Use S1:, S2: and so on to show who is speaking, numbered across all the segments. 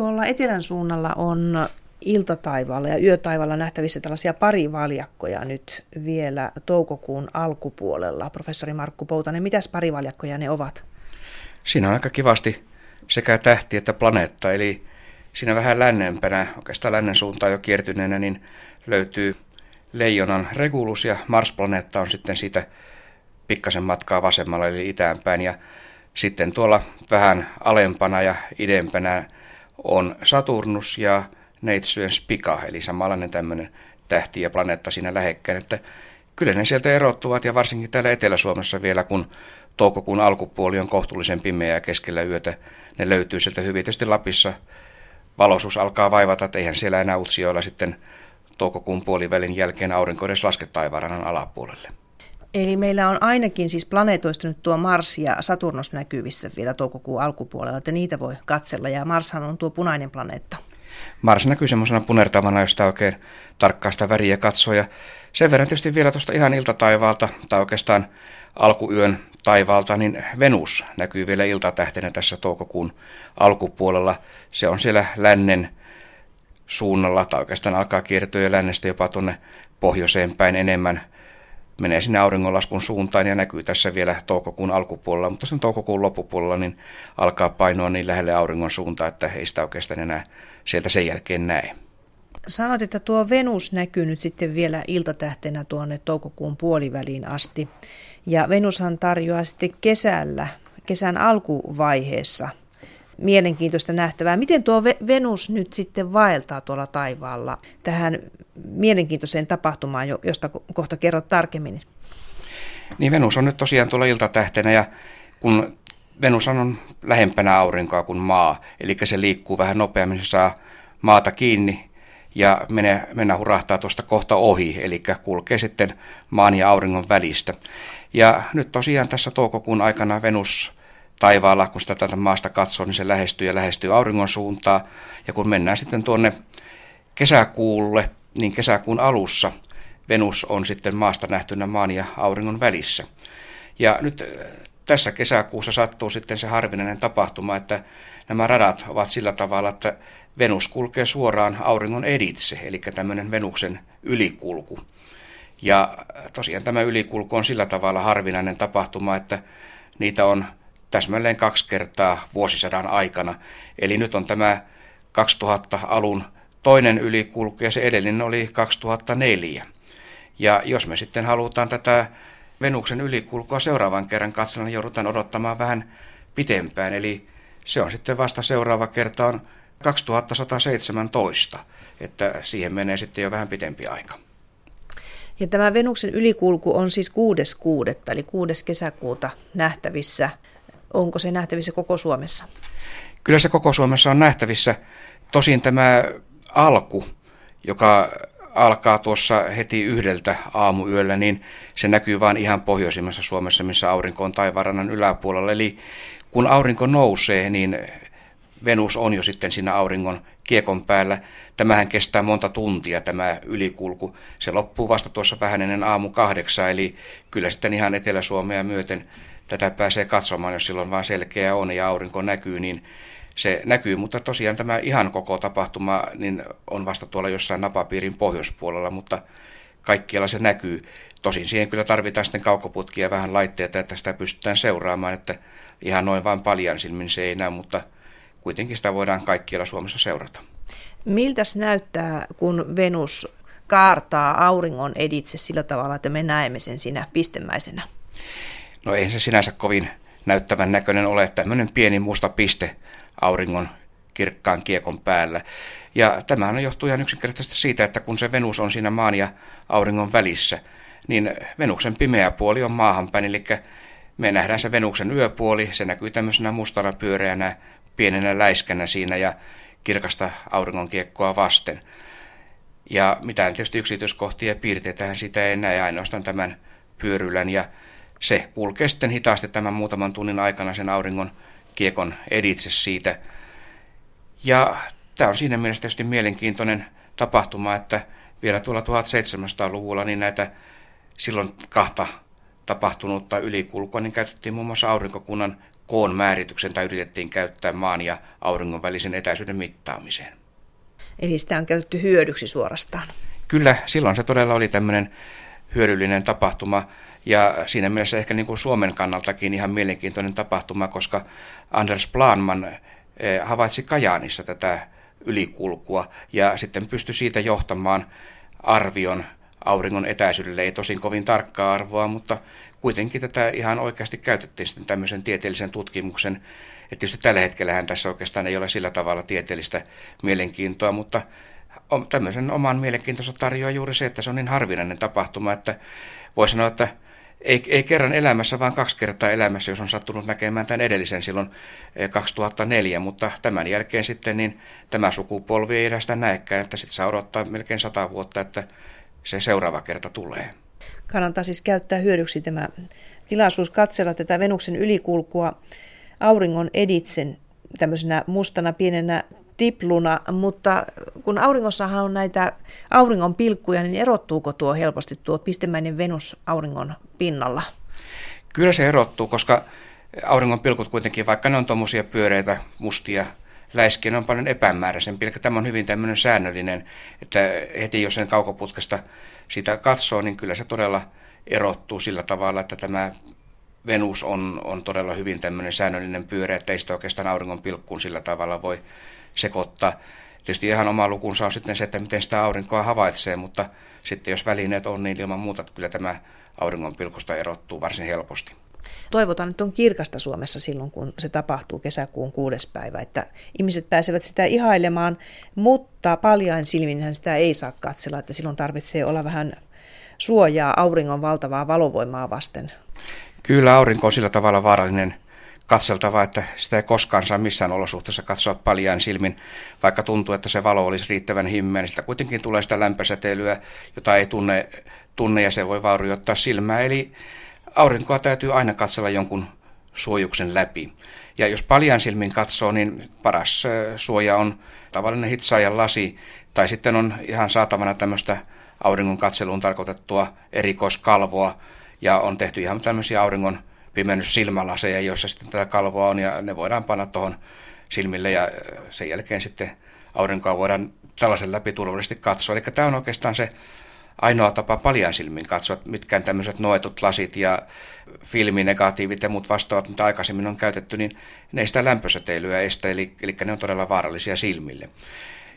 S1: tuolla etelän suunnalla on iltataivaalla ja yötaivaalla nähtävissä tällaisia parivaljakkoja nyt vielä toukokuun alkupuolella. Professori Markku Poutanen, mitäs parivaljakkoja ne ovat?
S2: Siinä on aika kivasti sekä tähti että planeetta, eli siinä vähän lännempänä, oikeastaan lännen suuntaan jo kiertyneenä, niin löytyy Leijonan Regulus ja Mars-planeetta on sitten siitä pikkasen matkaa vasemmalla eli itäänpäin ja sitten tuolla vähän alempana ja idempänä on Saturnus ja neitsyön Spika, eli samanlainen tämmöinen tähti ja planeetta siinä lähekkäin, että kyllä ne sieltä erottuvat ja varsinkin täällä Etelä-Suomessa vielä, kun toukokuun alkupuoli on kohtuullisen pimeä ja keskellä yötä, ne löytyy sieltä hyvin. Tietysti Lapissa valoisuus alkaa vaivata, että eihän siellä enää Utsjoella sitten toukokuun puolivälin jälkeen aurinko edes laske taivaanrannan alapuolelle.
S1: Eli meillä on ainakin siis planeetoistunut tuo Mars ja Saturnus näkyvissä vielä toukokuun alkupuolella, että niitä voi katsella. Ja Marshan on tuo punainen planeetta.
S2: Mars näkyy semmoisena punertavana, josta oikein tarkkaa sitä väriä katsoo. Ja sen verran tietysti vielä tuosta ihan iltataivaalta, tai oikeastaan alkuyön taivaalta, niin Venus näkyy vielä iltatähtenä tässä toukokuun alkupuolella. Se on siellä lännen suunnalla, tai oikeastaan alkaa kiertyä lännestä jopa tuonne pohjoiseen päin enemmän. Menee sinne auringonlaskun suuntaan ja näkyy tässä vielä toukokuun alkupuolella, mutta sen toukokuun loppupuolella niin alkaa painoa niin lähelle auringon suuntaa, että ei sitä oikeastaan enää sieltä sen jälkeen näe.
S1: Sanoit, että tuo Venus näkyy nyt sitten vielä iltatähtenä tuonne toukokuun puoliväliin asti. Ja Venushan tarjoaa sitten kesällä, kesän alkuvaiheessa mielenkiintoista nähtävää. Miten tuo Venus nyt sitten vaeltaa tuolla taivaalla tähän mielenkiintoiseen tapahtumaan, josta kohta kerrot tarkemmin?
S2: Niin Venus on nyt tosiaan tuolla iltatähtenä ja kun Venus on lähempänä aurinkoa kuin maa, eli se liikkuu vähän nopeammin, se saa maata kiinni ja menee, mennä hurahtaa tuosta kohta ohi, eli kulkee sitten maan ja auringon välistä. Ja nyt tosiaan tässä toukokuun aikana Venus taivaalla, kun sitä tätä maasta katsoo, niin se lähestyy ja lähestyy auringon suuntaa. Ja kun mennään sitten tuonne kesäkuulle, niin kesäkuun alussa Venus on sitten maasta nähtynä maan ja auringon välissä. Ja nyt äh, tässä kesäkuussa sattuu sitten se harvinainen tapahtuma, että nämä radat ovat sillä tavalla, että Venus kulkee suoraan auringon editse, eli tämmöinen Venuksen ylikulku. Ja tosiaan tämä ylikulku on sillä tavalla harvinainen tapahtuma, että niitä on täsmälleen kaksi kertaa vuosisadan aikana. Eli nyt on tämä 2000-alun toinen ylikulku ja se edellinen oli 2004. Ja jos me sitten halutaan tätä Venuksen ylikulkua seuraavan kerran katsella, niin joudutaan odottamaan vähän pitempään. Eli se on sitten vasta seuraava kerta on 2117, että siihen menee sitten jo vähän pitempi aika.
S1: Ja tämä Venuksen ylikulku on siis 6.6. eli 6. kesäkuuta nähtävissä. Onko se nähtävissä koko Suomessa?
S2: Kyllä se koko Suomessa on nähtävissä. Tosin tämä alku, joka alkaa tuossa heti yhdeltä aamuyöllä, niin se näkyy vain ihan pohjoisimmassa Suomessa, missä aurinko on taivarannan yläpuolella. Eli kun aurinko nousee, niin Venus on jo sitten siinä auringon kiekon päällä. Tämähän kestää monta tuntia tämä ylikulku. Se loppuu vasta tuossa vähän ennen aamu kahdeksan, eli kyllä sitten ihan Etelä-Suomea myöten tätä pääsee katsomaan, jos silloin vaan selkeä on ja aurinko näkyy, niin se näkyy, mutta tosiaan tämä ihan koko tapahtuma niin on vasta tuolla jossain napapiirin pohjoispuolella, mutta kaikkialla se näkyy. Tosin siihen kyllä tarvitaan sitten kaukoputkia vähän laitteita, että sitä pystytään seuraamaan, että ihan noin vain paljan silmin se ei näy, mutta kuitenkin sitä voidaan kaikkialla Suomessa seurata.
S1: Miltä näyttää, kun Venus kaartaa auringon editse sillä tavalla, että me näemme sen siinä pistemäisenä?
S2: No ei se sinänsä kovin näyttävän näköinen ole, tämmöinen pieni musta piste auringon kirkkaan kiekon päällä. Ja tämähän johtuu ihan yksinkertaisesti siitä, että kun se Venus on siinä maan ja auringon välissä, niin Venuksen pimeä puoli on maahanpäin, eli me nähdään se Venuksen yöpuoli, se näkyy tämmöisenä mustana pyöreänä pienenä läiskänä siinä ja kirkasta auringonkiekkoa vasten. Ja mitään tietysti yksityiskohtia ja piirteitä sitä ei näe ainoastaan tämän pyörylän ja se kulkee sitten hitaasti tämän muutaman tunnin aikana sen auringon kiekon editse siitä. Ja tämä on siinä mielessä tietysti mielenkiintoinen tapahtuma, että vielä tuolla 1700-luvulla niin näitä silloin kahta tapahtunutta ylikulkua, niin käytettiin muun muassa aurinkokunnan koon määrityksen tai yritettiin käyttää maan ja auringon välisen etäisyyden mittaamiseen.
S1: Eli sitä on käytetty hyödyksi suorastaan.
S2: Kyllä, silloin se todella oli tämmöinen hyödyllinen tapahtuma ja siinä mielessä ehkä niin kuin Suomen kannaltakin ihan mielenkiintoinen tapahtuma, koska Anders Planman eh, havaitsi Kajaanissa tätä ylikulkua ja sitten pystyi siitä johtamaan arvion auringon etäisyydelle. Ei tosin kovin tarkkaa arvoa, mutta kuitenkin tätä ihan oikeasti käytettiin sitten tämmöisen tieteellisen tutkimuksen. Että tietysti tällä hetkellähän tässä oikeastaan ei ole sillä tavalla tieteellistä mielenkiintoa, mutta tämmöisen oman mielenkiintonsa tarjoaa juuri se, että se on niin harvinainen tapahtuma, että voi sanoa, että ei, ei kerran elämässä, vaan kaksi kertaa elämässä, jos on sattunut näkemään tämän edellisen silloin 2004, eh, mutta tämän jälkeen sitten niin tämä sukupolvi ei enää sitä näekään, että sitten saa odottaa melkein sata vuotta, että se seuraava kerta tulee.
S1: Kannattaa siis käyttää hyödyksi tämä tilaisuus katsella tätä Venuksen ylikulkua auringon editsen tämmöisenä mustana pienenä tipluna, mutta kun auringossahan on näitä auringon pilkkuja, niin erottuuko tuo helposti tuo pistemäinen Venus auringon pinnalla?
S2: Kyllä se erottuu, koska auringon pilkut kuitenkin, vaikka ne on tuommoisia pyöreitä, mustia läiskiä, ne on paljon epämääräisempi. Eli tämä on hyvin tämmöinen säännöllinen, että heti jos sen kaukoputkesta sitä katsoo, niin kyllä se todella erottuu sillä tavalla, että tämä Venus on, on todella hyvin tämmöinen säännöllinen pyörä, että ei sitä oikeastaan auringon pilkkuun sillä tavalla voi sekoittaa. Tietysti ihan oma lukunsa on sitten se, että miten sitä aurinkoa havaitsee, mutta sitten jos välineet on, niin ilman muuta kyllä tämä auringon pilkusta erottuu varsin helposti.
S1: Toivotaan, että on kirkasta Suomessa silloin, kun se tapahtuu kesäkuun kuudes päivä, että ihmiset pääsevät sitä ihailemaan, mutta paljain silminhän sitä ei saa katsella, että silloin tarvitsee olla vähän suojaa auringon valtavaa valovoimaa vasten.
S2: Kyllä aurinko on sillä tavalla vaarallinen katseltava, että sitä ei koskaan saa missään olosuhteessa katsoa paljain silmin, vaikka tuntuu, että se valo olisi riittävän himmeä, niin sitä kuitenkin tulee sitä lämpösäteilyä, jota ei tunne, tunne ja se voi vaurioittaa silmää. Eli aurinkoa täytyy aina katsella jonkun suojuksen läpi. Ja jos paljain silmin katsoo, niin paras suoja on tavallinen hitsaajan lasi, tai sitten on ihan saatavana tämmöistä auringon katseluun tarkoitettua erikoiskalvoa, ja on tehty ihan tämmöisiä auringon pimennyssilmälaseja, joissa sitten tätä kalvoa on ja ne voidaan panna tuohon silmille ja sen jälkeen sitten aurinkoa voidaan tällaisen läpi turvallisesti katsoa. Eli tämä on oikeastaan se ainoa tapa paljan silmin katsoa, että mitkään tämmöiset noetut lasit ja filminegatiivit ja muut vastaavat, mitä aikaisemmin on käytetty, niin ne ei sitä lämpösäteilyä estä, eli, eli ne on todella vaarallisia silmille.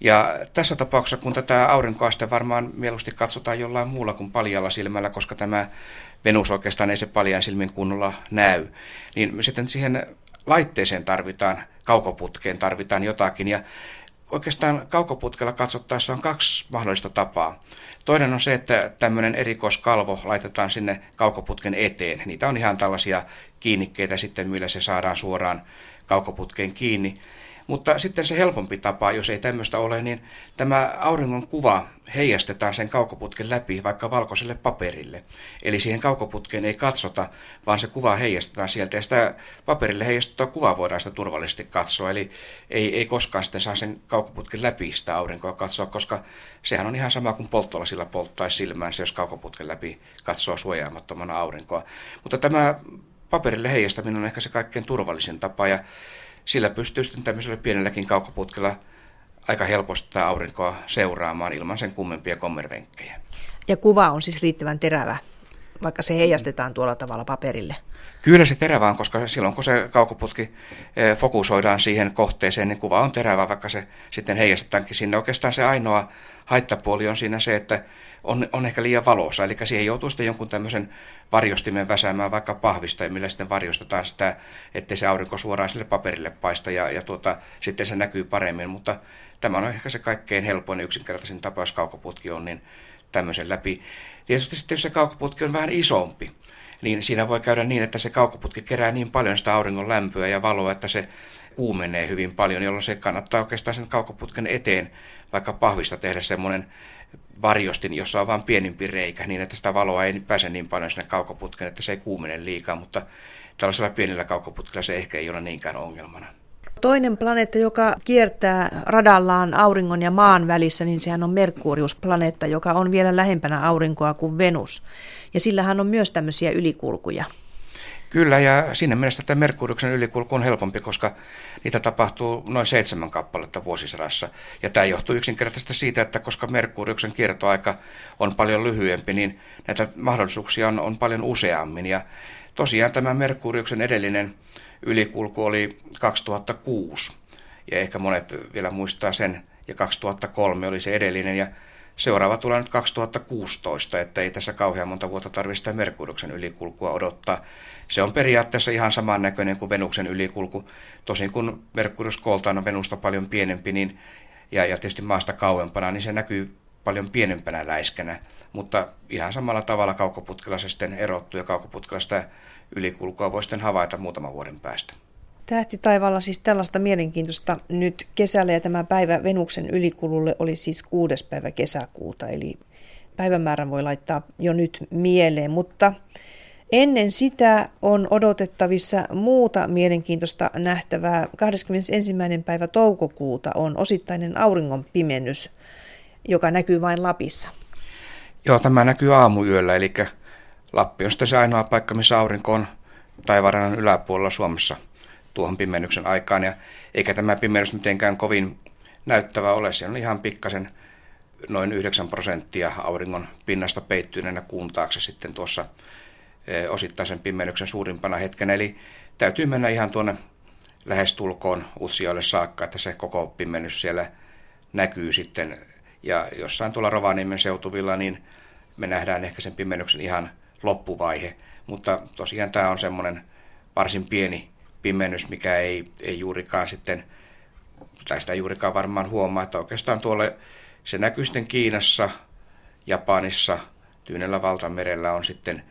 S2: Ja tässä tapauksessa, kun tätä aurinkoa sitten varmaan mieluusti katsotaan jollain muulla kuin paljalla silmällä, koska tämä Venus oikeastaan ei se paljan silmin kunnolla näy, niin sitten siihen laitteeseen tarvitaan, kaukoputkeen tarvitaan jotakin. Ja oikeastaan kaukoputkella katsottaessa on kaksi mahdollista tapaa. Toinen on se, että tämmöinen erikoiskalvo laitetaan sinne kaukoputken eteen. Niitä on ihan tällaisia kiinnikkeitä sitten, millä se saadaan suoraan kaukoputkeen kiinni. Mutta sitten se helpompi tapa, jos ei tämmöistä ole, niin tämä auringon kuva heijastetaan sen kaukoputken läpi vaikka valkoiselle paperille. Eli siihen kaukoputkeen ei katsota, vaan se kuva heijastetaan sieltä ja sitä paperille heijastettua kuvaa voidaan sitä turvallisesti katsoa. Eli ei, ei koskaan sitten saa sen kaukoputken läpi sitä aurinkoa katsoa, koska sehän on ihan sama kuin polttolasilla polttaisi silmäänsä, jos kaukoputken läpi katsoo suojaamattomana aurinkoa. Mutta tämä paperille heijastaminen on ehkä se kaikkein turvallisin tapa ja sillä pystyy sitten tämmöisellä pienelläkin kaukoputkella aika helposti aurinkoa seuraamaan ilman sen kummempia kommervenkkejä.
S1: Ja kuva on siis riittävän terävä, vaikka se heijastetaan tuolla tavalla paperille?
S2: Kyllä se terävä on, koska silloin kun se kaukoputki eh, fokusoidaan siihen kohteeseen, niin kuva on terävä, vaikka se sitten heijastetaankin sinne. Oikeastaan se ainoa haittapuoli on siinä se, että on, on ehkä liian valossa, eli siihen joutuu sitten jonkun tämmöisen varjostimen väsäämään vaikka pahvista, ja millä sitten varjostetaan sitä, ettei se aurinko suoraan sille paperille paista, ja, ja tuota, sitten se näkyy paremmin, mutta tämä on ehkä se kaikkein helpoin ja yksinkertaisin tapa, jos kaukoputki on, niin tämmöisen läpi. Tietysti sitten, jos se kaukoputki on vähän isompi, niin siinä voi käydä niin, että se kaukoputki kerää niin paljon sitä auringon lämpöä ja valoa, että se kuumenee hyvin paljon, jolloin se kannattaa oikeastaan sen kaukoputken eteen vaikka pahvista tehdä semmoinen varjostin, jossa on vain pienimpi reikä, niin että sitä valoa ei pääse niin paljon sinne kaukoputkeen, että se ei kuumene liikaa, mutta tällaisella pienellä kaukoputkella se ehkä ei ole niinkään ongelmana.
S1: Toinen planeetta, joka kiertää radallaan auringon ja maan välissä, niin sehän on Merkurius-planeetta, joka on vielä lähempänä aurinkoa kuin Venus. Ja sillähän on myös tämmöisiä ylikulkuja.
S2: Kyllä, ja siinä mielessä että Merkuriuksen ylikulku on helpompi, koska niitä tapahtuu noin seitsemän kappaletta vuosisadassa. Ja tämä johtuu yksinkertaisesti siitä, että koska Merkuriuksen kiertoaika on paljon lyhyempi, niin näitä mahdollisuuksia on, on paljon useammin. Ja tosiaan tämä Merkuriuksen edellinen ylikulku oli 2006, ja ehkä monet vielä muistaa sen, ja 2003 oli se edellinen, ja Seuraava tulee nyt 2016, että ei tässä kauhean monta vuotta tarvitse sitä Merkuriuksen ylikulkua odottaa. Se on periaatteessa ihan samannäköinen kuin Venuksen ylikulku. Tosin kun Merkurius kooltaan on Venusta paljon pienempi niin, ja, ja tietysti maasta kauempana, niin se näkyy paljon pienempänä läiskänä, mutta ihan samalla tavalla kaukoputkella se sitten erottuu ja kaukoputkella sitä ylikulkua voi sitten havaita muutaman vuoden päästä.
S1: Tähtitaivaalla siis tällaista mielenkiintoista nyt kesällä ja tämä päivä Venuksen ylikululle oli siis kuudes päivä kesäkuuta, eli päivämäärän voi laittaa jo nyt mieleen, mutta ennen sitä on odotettavissa muuta mielenkiintoista nähtävää. 21. päivä toukokuuta on osittainen auringon pimennys, joka näkyy vain Lapissa.
S2: Joo, tämä näkyy aamuyöllä, eli Lappi on sitten se ainoa paikka, missä aurinko on taivaanrannan yläpuolella Suomessa – tuohon pimennyksen aikaan. Ja eikä tämä pimennys mitenkään kovin näyttävä ole. Se on ihan pikkasen noin 9 prosenttia auringon pinnasta peittyneenä kuun taakse sitten tuossa e, osittaisen pimennyksen suurimpana hetkenä. Eli täytyy mennä ihan tuonne lähestulkoon Utsioille saakka, että se koko pimennys siellä näkyy sitten. Ja jossain tuolla Rovaniemen seutuvilla, niin me nähdään ehkä sen pimennyksen ihan loppuvaihe. Mutta tosiaan tämä on semmoinen varsin pieni pimennys, mikä ei, ei juurikaan sitten, tai sitä juurikaan varmaan huomaa, että oikeastaan tuolle se näkyy sitten Kiinassa, Japanissa, Tyynellä valtamerellä on sitten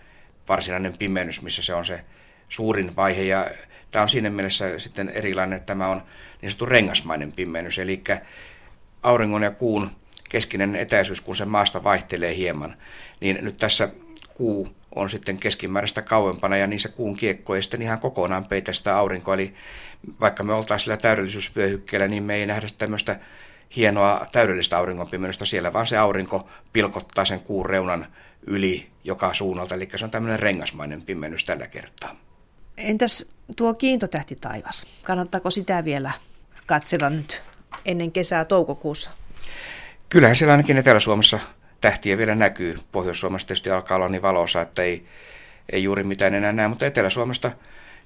S2: varsinainen pimennys, missä se on se suurin vaihe. Ja tämä on siinä mielessä sitten erilainen, että tämä on niin sanottu rengasmainen pimennys, eli auringon ja kuun keskinen etäisyys, kun se maasta vaihtelee hieman, niin nyt tässä kuu on sitten keskimääräistä kauempana ja niissä kuun kiekko ei sitten ihan kokonaan peitä sitä aurinkoa. Eli vaikka me oltaisiin sillä täydellisyysvyöhykkeellä, niin me ei nähdä tämmöistä hienoa täydellistä auringonpimennystä siellä, vaan se aurinko pilkottaa sen kuun reunan yli joka suunnalta, eli se on tämmöinen rengasmainen pimennys tällä kertaa.
S1: Entäs tuo kiintotähti taivas? Kannattaako sitä vielä katsella nyt ennen kesää toukokuussa?
S2: Kyllähän siellä ainakin Etelä-Suomessa tähtiä vielä näkyy. Pohjois-Suomessa tietysti alkaa olla niin valoisa, että ei, ei juuri mitään enää näe, mutta Etelä-Suomesta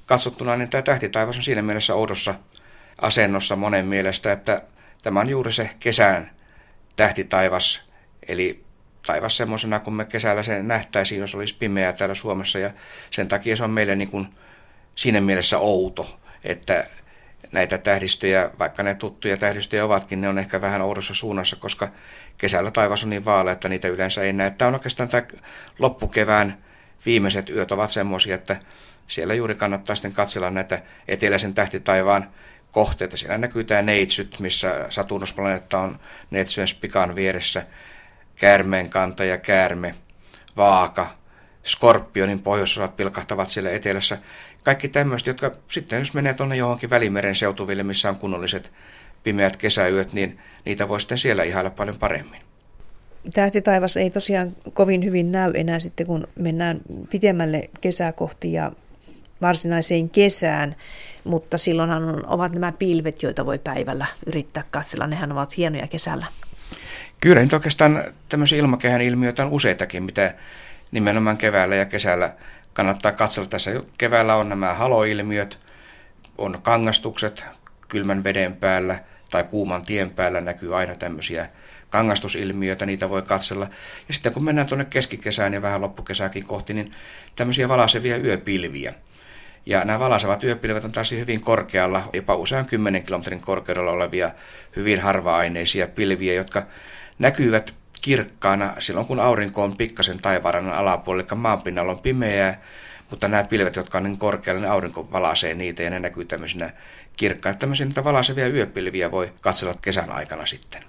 S2: katsottuna niin tämä tähtitaivas on siinä mielessä oudossa asennossa monen mielestä, että tämä on juuri se kesän tähtitaivas, eli taivas semmoisena kuin me kesällä sen nähtäisiin, jos olisi pimeää täällä Suomessa, ja sen takia se on meille niin kuin siinä mielessä outo, että näitä tähdistöjä, vaikka ne tuttuja tähdistöjä ovatkin, ne on ehkä vähän oudossa suunnassa, koska kesällä taivas on niin vaale, että niitä yleensä ei näe. Tämä on oikeastaan tämä loppukevään viimeiset yöt ovat semmoisia, että siellä juuri kannattaa sitten katsella näitä eteläisen tähtitaivaan kohteita. Siellä näkyy tämä Neitsyt, missä Saturnusplaneetta on Neitsyön spikan vieressä, käärmeen kanta ja käärme, vaaka, skorpionin pohjoisosat pilkahtavat siellä etelässä. Kaikki tämmöiset, jotka sitten jos menee tuonne johonkin välimeren seutuville, missä on kunnolliset pimeät kesäyöt, niin niitä voi sitten siellä ihailla paljon paremmin.
S1: Tähtitaivas ei tosiaan kovin hyvin näy enää sitten, kun mennään pitemmälle kesää kohti ja varsinaiseen kesään, mutta silloinhan on, ovat nämä pilvet, joita voi päivällä yrittää katsella. Nehän ovat hienoja kesällä.
S2: Kyllä, nyt oikeastaan tämmöisiä ilmakehän ilmiöitä on useitakin, mitä nimenomaan keväällä ja kesällä kannattaa katsella. Tässä keväällä on nämä haloilmiöt, on kangastukset kylmän veden päällä tai kuuman tien päällä näkyy aina tämmöisiä kangastusilmiöitä, niitä voi katsella. Ja sitten kun mennään tuonne keskikesään ja vähän loppukesääkin kohti, niin tämmöisiä valaisevia yöpilviä. Ja nämä valaisevat yöpilvet on taas hyvin korkealla, jopa usean kymmenen kilometrin korkeudella olevia hyvin harva-aineisia pilviä, jotka näkyvät kirkkaana silloin, kun aurinko on pikkasen taivaanrannan alapuolella, eli maanpinnalla on pimeää, mutta nämä pilvet, jotka on niin korkealla, niin aurinko valaisee niitä ja ne näkyy tämmöisinä kirkkaina. Tämmöisiä niitä valaisevia yöpilviä voi katsella kesän aikana sitten.